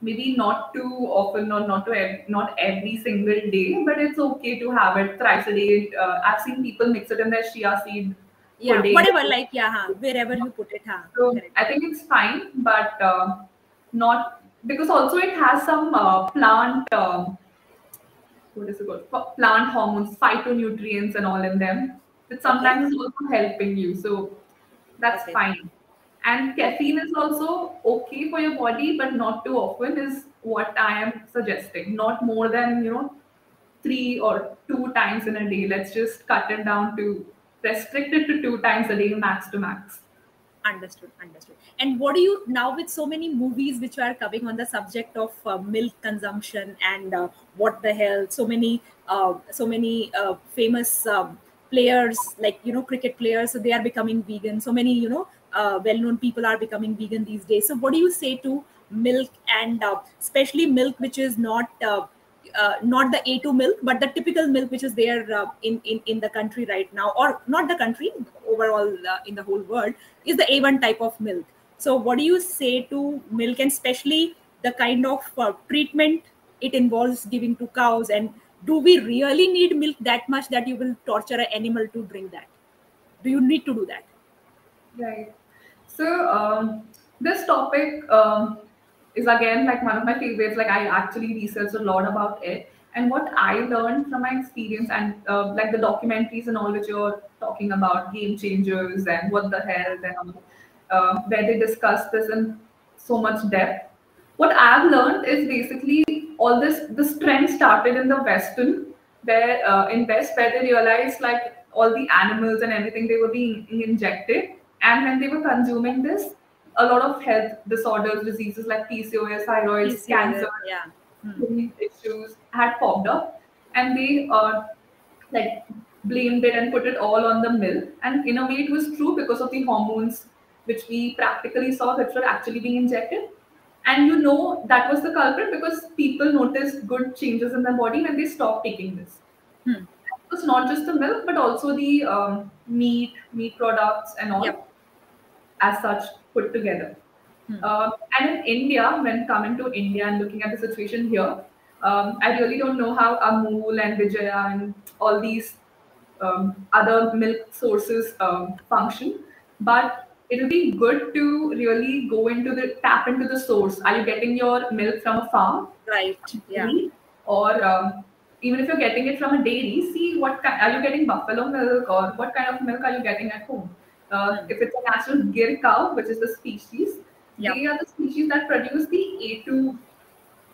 maybe not too often or not to ev- not every single day, but it's okay to have it thrice a day. Uh, I've seen people mix it in their chia seed. Yeah, whatever. Like, yeah, huh, wherever you put it, huh, So correct. I think it's fine, but uh, not because also it has some uh, plant um, what is it called? Plant hormones, phytonutrients, and all in them. But sometimes okay. it's also helping you. So that's okay. fine. And caffeine is also okay for your body, but not too often, is what I am suggesting. Not more than, you know, three or two times in a day. Let's just cut it down to restrict it to two times a day, max to max understood understood. And what do you now with so many movies which are coming on the subject of uh, milk consumption and uh, What the Health so many uh, so many uh, famous um, players like you know cricket players so they are becoming vegan. So many you know uh, well known people are becoming vegan these days. So what do you say to milk and uh, especially milk which is not uh, not the A2 milk, but the typical milk which is there uh, in, in in the country right now, or not the country overall uh, in the whole world, is the A1 type of milk. So, what do you say to milk, and especially the kind of uh, treatment it involves giving to cows? And do we really need milk that much that you will torture an animal to drink that? Do you need to do that? Right. So, um, this topic. Um, is again like one of my favorites. Like I actually researched a lot about it. And what I learned from my experience and uh, like the documentaries and all which you're talking about, game changers and What the Health, and uh, where they discuss this in so much depth. What I've learned is basically all this. This trend started in the Western, where uh, in West, where they realized like all the animals and everything they were being injected, and when they were consuming this, a lot of health disorders, diseases like PCOS, thyroid, PCOS, cancer, yeah. hmm. issues had popped up, and they uh, like blamed it and put it all on the milk. And in a way, it was true because of the hormones which we practically saw that were actually being injected. And you know that was the culprit because people noticed good changes in their body when they stopped taking this. Hmm. It was not just the milk, but also the um, meat, meat products, and all. Yep. As such, put together. Hmm. Uh, and in India, when coming to India and looking at the situation here, um, I really don't know how Amul and Vijaya and all these um, other milk sources um, function, but it'll be good to really go into the tap into the source. Are you getting your milk from a farm? Right. Yeah. Or um, even if you're getting it from a dairy, see what kind, are you getting buffalo milk or what kind of milk are you getting at home? Uh, if it's a natural Gir cow, which is the species, yep. they are the species that produce the A2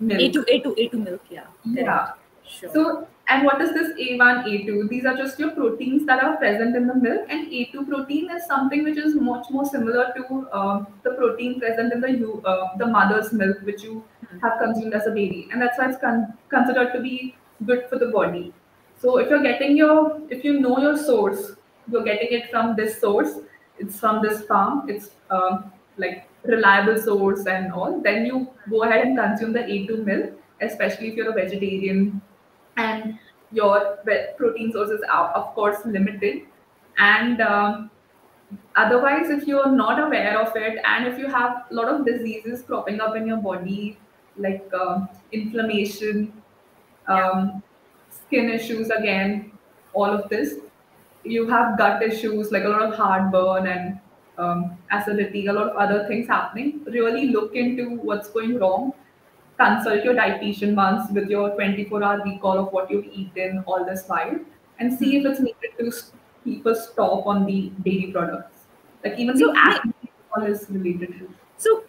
milk. A2, A2, A2 milk, yeah. Yeah. Sure. So, and what is this A1, A2? These are just your proteins that are present in the milk, and A2 protein is something which is much more similar to uh, the protein present in the uh, the mother's milk, which you mm-hmm. have consumed as a baby, and that's why it's con- considered to be good for the body. So, if you're getting your, if you know your source, you're getting it from this source it's from this farm it's um, like reliable source and all then you go ahead and consume the a2 milk especially if you're a vegetarian and your protein sources are of course limited. And um, otherwise if you're not aware of it and if you have a lot of diseases cropping up in your body like uh, inflammation um, skin issues again all of this you have gut issues like a lot of heartburn and um, acidity, a lot of other things happening, really look into what's going wrong. Consult your dietitian once with your 24 hour recall of what you've eaten all this while and see if it's needed to keep a stop on the dairy products. Like even so, the alcohol is related to. So,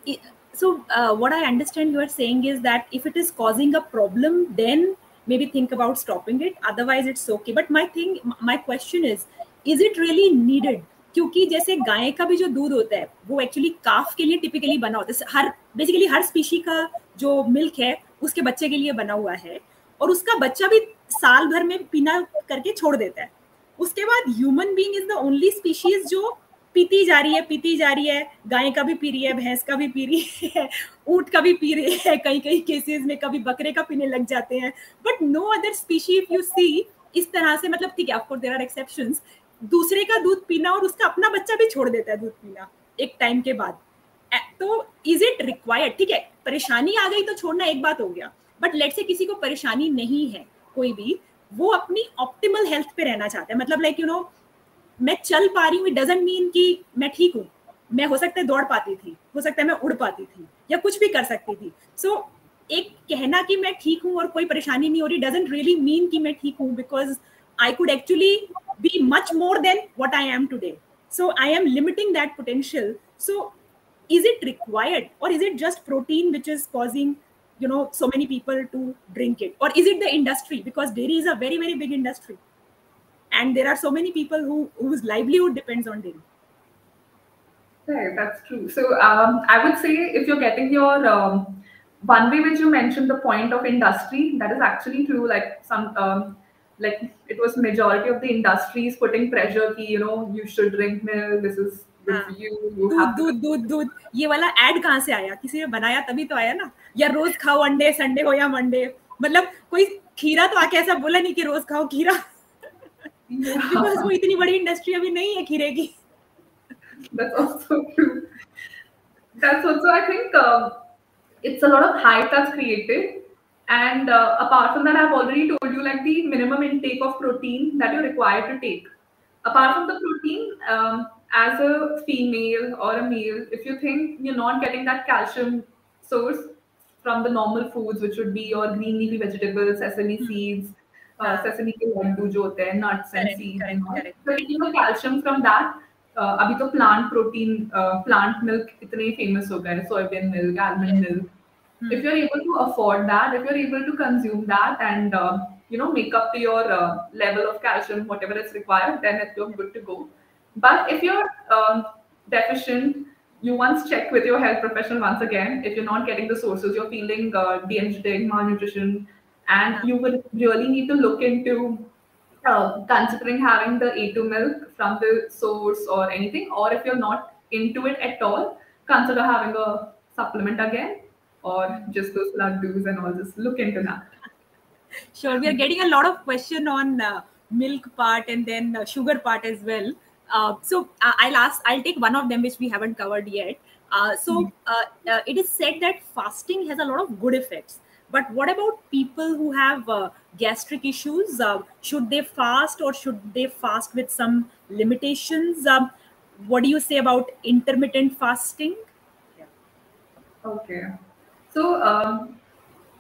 so uh, what I understand you are saying is that if it is causing a problem, then maybe think about stopping it, otherwise it's okay. But my thing my question is is it really needed? क्योंकि जैसे गाय का भी जो दूध होता है, वो actually काफ के लिए टिपिकली बना होता है। हर बेसिकली हर स्पीशी का जो मिल्क है, उसके बच्चे के लिए बना हुआ है। और उसका बच्चा भी साल भर में पीना करके छोड़ देता है। उसके बाद human being is the only species जो पीती जा रही है, पीती जा रही है। गाय का भी पी रही है, भैंस का भी पी रही है, ऊँट का भी पी रही है। कई कई केसेस में कभी बकरे का पीने लग जाते हैं। But no other species if you see इस तरह से मतलब ठीक है ऑफकोर्स देर आर एक्सेप्शन दूसरे का दूध पीना और उसका अपना बच्चा भी छोड़ देता है दूध पीना, एक टाइम के बाद। तो इज़ इट रिक्वायर्ड ठीक है, परेशानी आ गई तो छोड़ना एक बात हो गया। बट लेट से किसी को परेशानी नहीं है, कोई भी, वो अपनी ऑप्टिमल हेल्थ पे रहना चाहता है। मतलब लाइक यू नो मैं चल पा रही हूँ डजेंट मीन कि मैं ठीक हूँ। मैं हो सकता है दौड़ पाती थी हो सकता है मैं उड़ पाती थी या कुछ भी कर सकती थी। सो so, एक कहना कि मैं ठीक हूँ और कोई परेशानी नहीं हो रही डजेंट रियली मीन कि मैं ठीक हूँ because I could actually be much more than what I am today so I am limiting that potential so is it required और is it just protein which is causing you know so many people to drink it और is it the industry because dairy is a very very big industry and there are so many people who whose livelihood depends on dairy Right, that's true. So um, I would say if you're getting your um, one way which you mentioned the point of industry, that is actually true. Like some um, like it was majority of the industries putting pressure ki, you know you should drink milk. This is good for you. You दूध have दूध दूध दूध ये वाला add कहाँ से आया किसी ने बनाया तभी तो आया ना या रोज खाओ अंडे संडे हो या मंडे मतलब कोई खीरा तो आके ऐसा बोला नहीं कि रोज खाओ खीरा बिकॉज वो इतनी बड़ी इंडस्ट्री अभी नहीं है खीरे की that's also true. That's also, I think, um, it's a lot of hype that's created. And uh, apart from that, I've already told you like the minimum intake of protein that you're required to take. Apart from the protein, um, as a female or a male, if you think you're not getting that calcium source from the normal foods, which would be your green leafy vegetables, sesame seeds, uh, हाँ. sesame के लड्डू जो होते हैं, nuts and Correct, seeds, correct, and all. correct. So you know calcium from that. Uh, अभी तो plant protein plant milk इतने famous हो गए soybean milk almond milk if you're able to afford that if you're able to consume that and uh, you know make up to your uh, level of calcium whatever is required then it- you're good to go but if you're um, deficient you once check with your health professional once again if you're not getting the sources you're feeling uh, de-energetic malnutrition and you will really need to look into uh, considering having the A2 milk from the source or anything, or if you're not into it at all, consider having a supplement again, or just those laddus and all. Just look into that. Sure, we are getting a lot of question on uh, milk part and then uh, sugar part as well. Uh, so uh, I'll ask, I'll take one of them which we haven't covered yet. Uh, so uh, uh, it is said that fasting has a lot of good effects. But what about people who have uh, gastric issues? Uh, should they fast or should they fast with some limitations? Um, what do you say about intermittent fasting? Okay. So, um,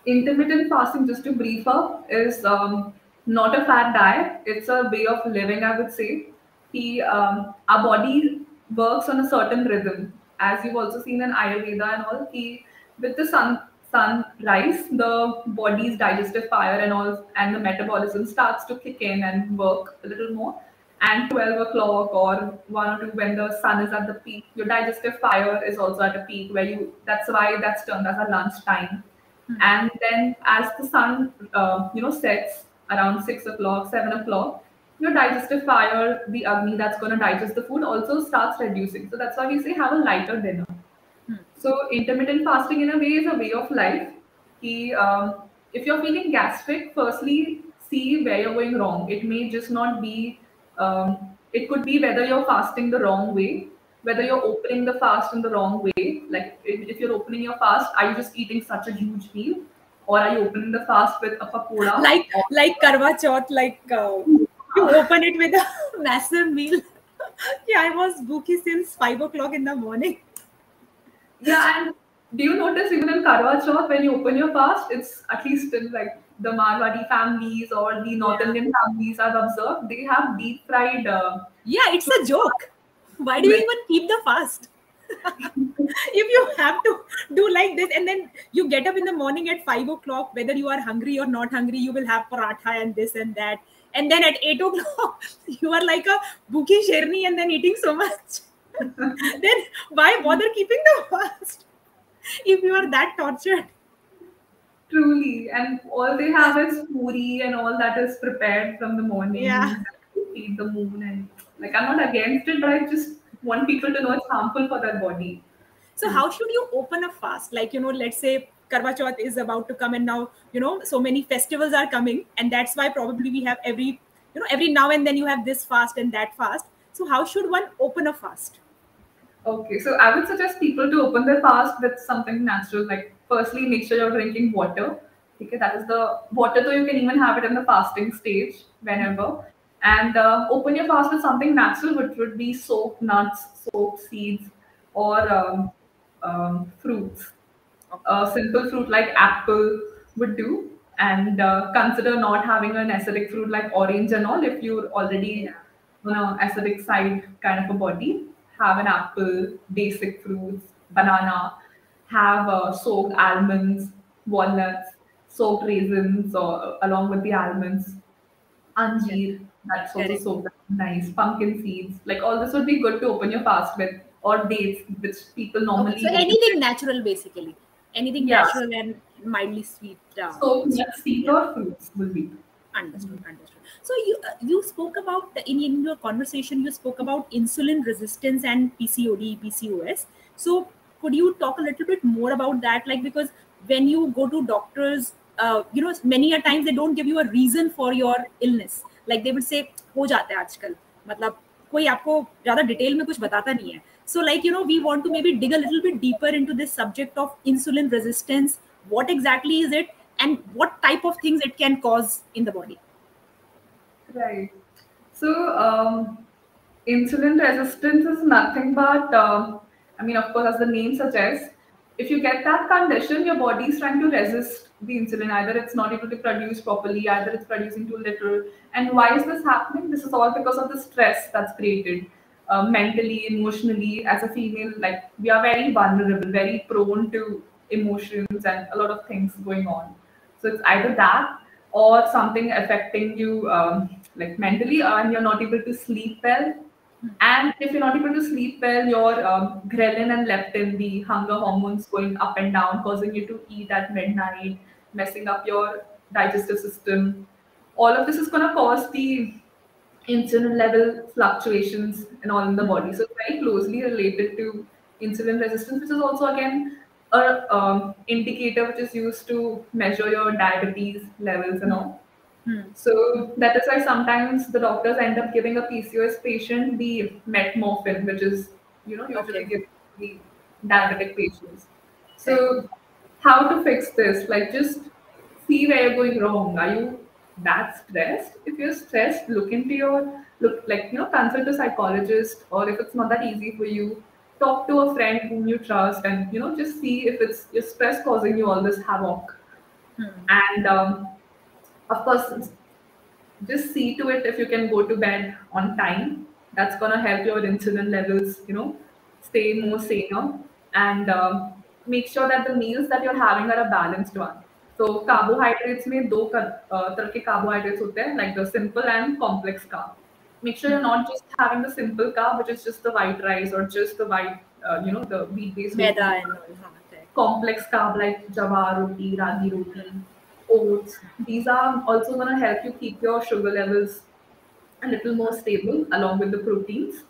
intermittent fasting, just to brief up, is um, not a fat diet. It's a way of living, I would say. He, um, our body works on a certain rhythm. As you've also seen in Ayurveda and all, he, with the sun sunrise, the body's digestive fire and all, and the metabolism starts to kick in and work a little more. And 12 o'clock or 1 or 2 when the sun is at the peak, your digestive fire is also at a peak where you, that's why that's termed as a lunch time. And then as the sun, uh, you know, sets around 6 o'clock, 7 o'clock, your digestive fire, the agni that's going to digest the food also starts reducing. So that's why we say have a lighter dinner. So intermittent fasting in a way is a way of life. He, um, if you're feeling gastric, firstly see where you're going wrong. It may just not be. Um, it could be whether you're fasting the wrong way, whether you're opening the fast in the wrong way. Like if, if you're opening your fast, are you just eating such a huge meal, or are you opening the fast with a pakoda? Like like Karwa Chauth, like uh, you open it with a massive meal. yeah, I was booky since five o'clock in the morning. Yeah, and do you notice even in Karwa Chauth, when you open your fast, it's at least in like the Marwadi families or the North Yeah. Indian families I've observed, they have deep fried. Uh, Yeah, it's a joke. Why do you even keep the fast? if you have to do like this, and then you get up in the morning at five o'clock, whether you are hungry or not hungry, you will have paratha and this and that. And then at eight o'clock, you are like a bookie sherni and then eating so much. Then why bother keeping the fast if you are that tortured? truly, and all they have is puri and all that is prepared from the morning. Yeah. Feed the moon and like I'm not against it, but I just want people to know it's harmful for their body. So how should you open a fast? Like you know, let's say Karwa Chauth is about to come, and now you know so many festivals are coming, and that's why probably we have every you know every now and then you have this fast and that fast. So how should one open a fast? Okay, so I would suggest people to open their fast with something natural. Like, firstly, make sure you're drinking water. Okay, that is the water, though you can even have it in the fasting stage whenever. And uh, open your fast with something natural, which would be soaked nuts, soaked seeds, or um, um, fruits. a simple fruit like apple would do, and uh, consider not having an acidic fruit like orange and all if you're already on a acidic side kind of a body. Have an apple, basic fruits, banana. Have uh, soaked almonds, walnuts, soaked raisins, or along with the almonds anjeer that's also Correct. so nice pumpkin seeds like all this would be good to open your fast with or dates which people normally Okay, so anything natural, basically. Anything Yeah. natural and mildly sweet. Uh, so nuts seeds or fruits will be Understood. Understood. So you uh, you spoke about in, in your conversation you spoke about insulin resistance and PCOD, PCOS. So could you talk a little bit more about that? Like because when you go to doctors, uh, you know, many a times they don't give you a reason for your illness. Like they would say हो जाता है आजकल मतलब कोई आपको ज्यादा detail में कुछ बताता नहीं है so like you know we want to maybe dig a little bit deeper into this subject of insulin resistance what exactly is it and what type of things it can cause in the body right. So um, insulin resistance is nothing but um, i mean of course as the name suggests if you get that condition your body is trying to resist the insulin. Either it's not able to produce properly either it's producing too little. And why is this happening? This is all because of the stress that's created uh, mentally emotionally. As a female like we are very vulnerable very prone to emotions and a lot of things going on. So it's either that or something affecting you um, like mentally and you're not able to sleep well and if you're not able to sleep well, your um, ghrelin and leptin, the hunger hormones, going up and down, causing you to eat at midnight, messing up your digestive system. All of this is going to cause the insulin level fluctuations and all in the body. So it's very closely related to insulin resistance, which is also again a um, indicator which is used to measure your diabetes levels and all. Hmm. So that is why sometimes the doctors end up giving a PCOS patient the metformin, which is you know usually Okay. given the diabetic patients. So how to fix this? Like just see where you're going wrong. Are you that stressed? If you're stressed, look into your look like you know consult a psychologist, or if it's not that easy for you, talk to a friend whom you trust, and you know just see if it's your stress causing you all this havoc. Hmm. And um, of course, just see to it if you can go to bed on time. That's gonna help your insulin levels, you know, stay more saner. And um, make sure that the meals that you're having are a balanced one. So carbohydrates में दो कर- uh, तरह के carbohydrates होते हैं, like the simple and complex carb. Make sure you're not just having the simple carb, which is just the white rice or just the white, uh, you know, the wheat-based. Maida roti. and all. हाँ, complex carb like jawar roti, ragi roti, oats. These are also going to help you keep your sugar levels a little more stable along with the proteins.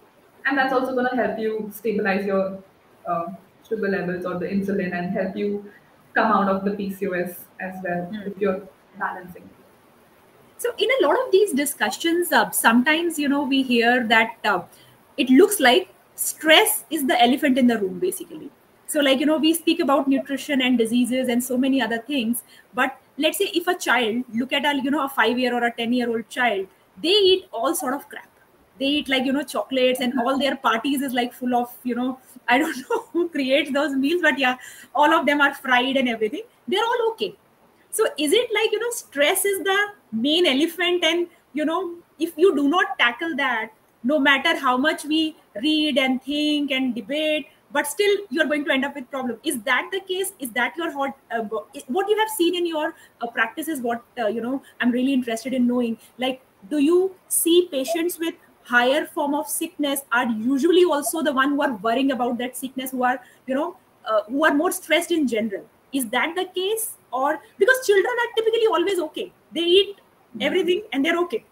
And that's also going to help you stabilize your uh, sugar levels or the insulin and help you come out of the PCOS as well Hmm. if you're balancing. So, in a lot of these discussions, uh, sometimes you know we hear that uh, it looks like stress is the elephant in the room, basically. So, like you know, we speak about nutrition and diseases and so many other things. But let's say if a child look at a you know a five year or a ten year old child, they eat all sort of crap. They eat like you know chocolates and all their parties is like full of you know I don't know who creates those meals, but yeah, all of them are fried and everything. They're all okay so is it like you know stress is the main elephant and you know if you do not tackle that no matter how much we read and think and debate but still you're going to end up with problem. Is that the case? Is that your hot uh, what you have seen in your uh, practice is what uh, you know i'm really interested in knowing. Like do you see patients with higher form of sickness are usually also the one who are worrying about that sickness who are you know uh, who are more stressed in general? Is that the case or because children are typically always okay they eat everything and they're okay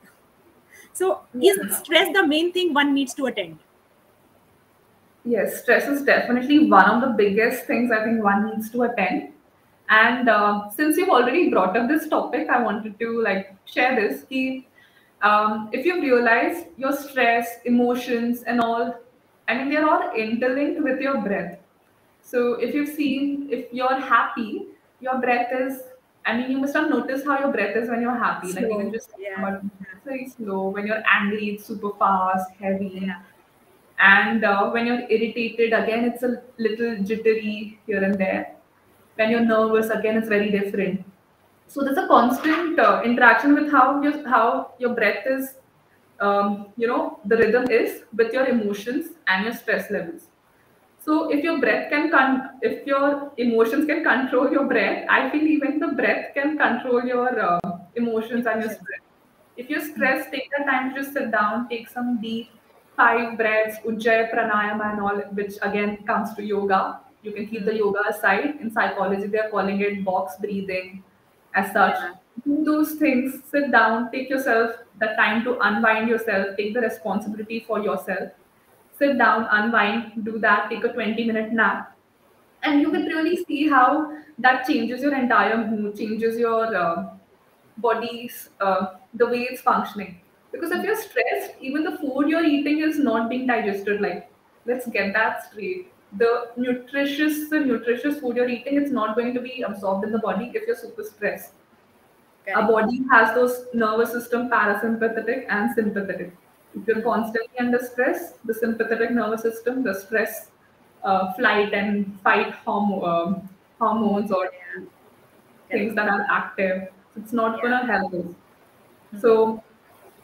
so is stress the main thing one needs to attend Yes, stress is definitely one of the biggest things I think one needs to attend. And uh, since you've already brought up this topic, I wanted to like share this. Ki, um, if you realize your stress, emotions, and all, I mean, they're all interlinked with your breath. So if you've seen, if you're happy, your breath is. I mean, you must have noticed how your breath is when you're happy. Like you can just yeah. it's very slow. When you're angry, it's super fast, heavy Yeah. and uh, when you're irritated again it's a little jittery here and there when you're nervous again it's very different so there's a constant uh, interaction with how your how your breath is um, you know the rhythm is with your emotions and your stress levels so if your breath can con- if your emotions can control your breath i feel even the breath can control your uh, emotions and your stress. If you're stressed take the time to just sit down take some deep five breaths ujjayi pranayama and all which again comes to yoga. You can keep the yoga aside. In psychology they're calling it box breathing as such. Yeah. do those things. Sit down take yourself the time to unwind yourself take the responsibility for yourself sit down unwind do that take a 20 minute nap. And you can really see how that changes your entire mood changes your uh, body's uh, the way it's functioning. Because if you're stressed even the food you're eating is not being digested. Like let's get that straight. The nutritious the nutritious food you're eating it's not going to be absorbed in the body if you're super stressed. Our body has those nervous system parasympathetic and sympathetic if you're constantly under stress the sympathetic nervous system the stress uh, flight and fight hormo- um, hormones or things that are active. It's not going to help us so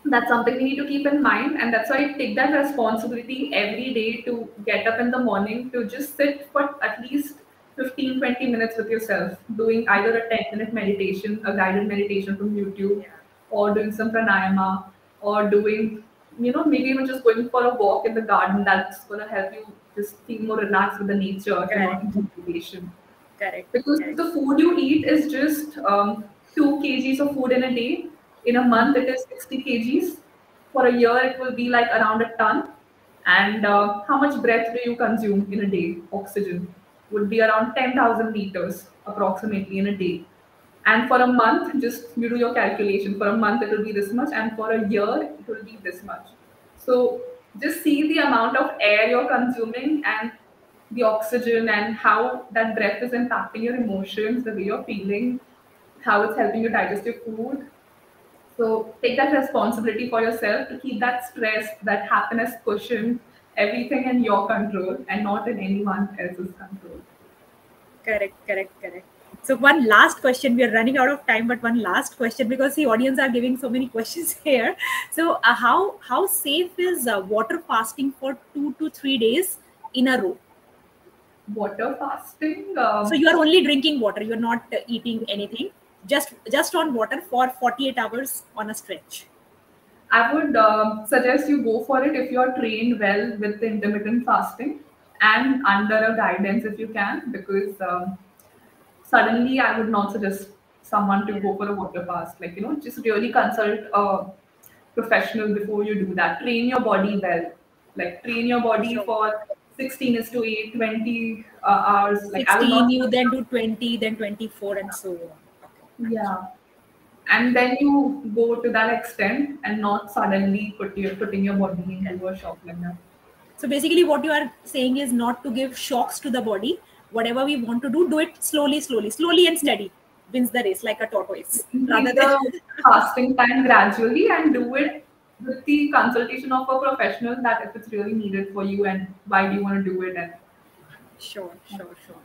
that's something we need to keep in mind and that's why I take that responsibility every day to get up in the morning to just sit for at least 15 20 minutes with yourself doing either a 10 minute meditation a guided meditation from youtube or doing some pranayama or doing you know maybe even just going for a walk in the garden that's going to help you just feel more relaxed with the nature if you're not into correct. Because correct. the food you eat is just um, 2 kgs of food in a day. In a month it is 60 kgs. For a year it will be like around a ton. And uh, how much breath do you consume in a day? Oxygen would be around 10000 liters approximately in a day and for a month just you do your calculation for a month it will be this much and for a year it will be this much so just see the amount of air you're consuming and the oxygen and how that breath is impacting your emotions, the way you're feeling, how it's helping you digest your food. So take that responsibility for yourself to keep that stress, that happiness cushion, everything in your control and not in anyone else's control. correct correct correct so one last question. We are running out of time but one last question because the audience are giving so many questions here. So uh, how how safe is uh, water fasting for two to three days in a row? Water fasting, um, so you are only drinking water. You're not uh, eating anything. Just just on water for 48 hours on a stretch. I would um, suggest you go for it if you're trained well with the intermittent fasting and under a guidance if you can, because um, suddenly I would not suggest someone to go for a water fast. Like, you know, just really consult a professional before you do that. Train your body well. Like, train your body Sure. for 16 is to 8, 20 uh, hours. Like, 16 not you then do 20 then 24 and so on yeah. And then you go to that extent and not suddenly put your putting your body into a shock like that. So basically, what you are saying is not to give shocks to the body. Whatever we want to do, do it slowly, slowly, slowly and steady. Wins the race like a tortoise. Rather than fasting time gradually and do it with the consultation of a professional that if it's really needed for you and why do you want to do it and sure, sure, sure.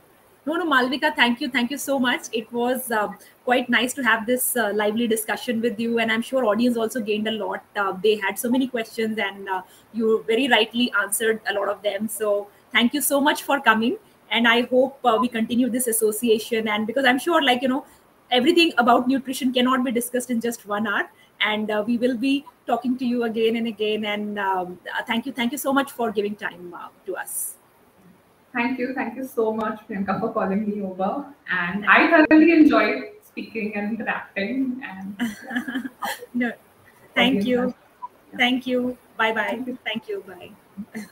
No, no, Malvika, thank you, thank you so much. It was uh, quite nice to have this uh, lively discussion with you, and I'm sure audience also gained a lot. Uh, they had so many questions, and uh, you very rightly answered a lot of them. So thank you so much for coming, and I hope uh, we continue this association. And because I'm sure, like you know, everything about nutrition cannot be discussed in just one hour, and uh, we will be talking to you again and again. And um, uh, thank you, thank you so much for giving time uh, to us. thank you thank you so much Priyanka for calling me over and I thoroughly enjoyed speaking and interacting and No, thank you. Thank you. Bye bye. Thank you. Bye.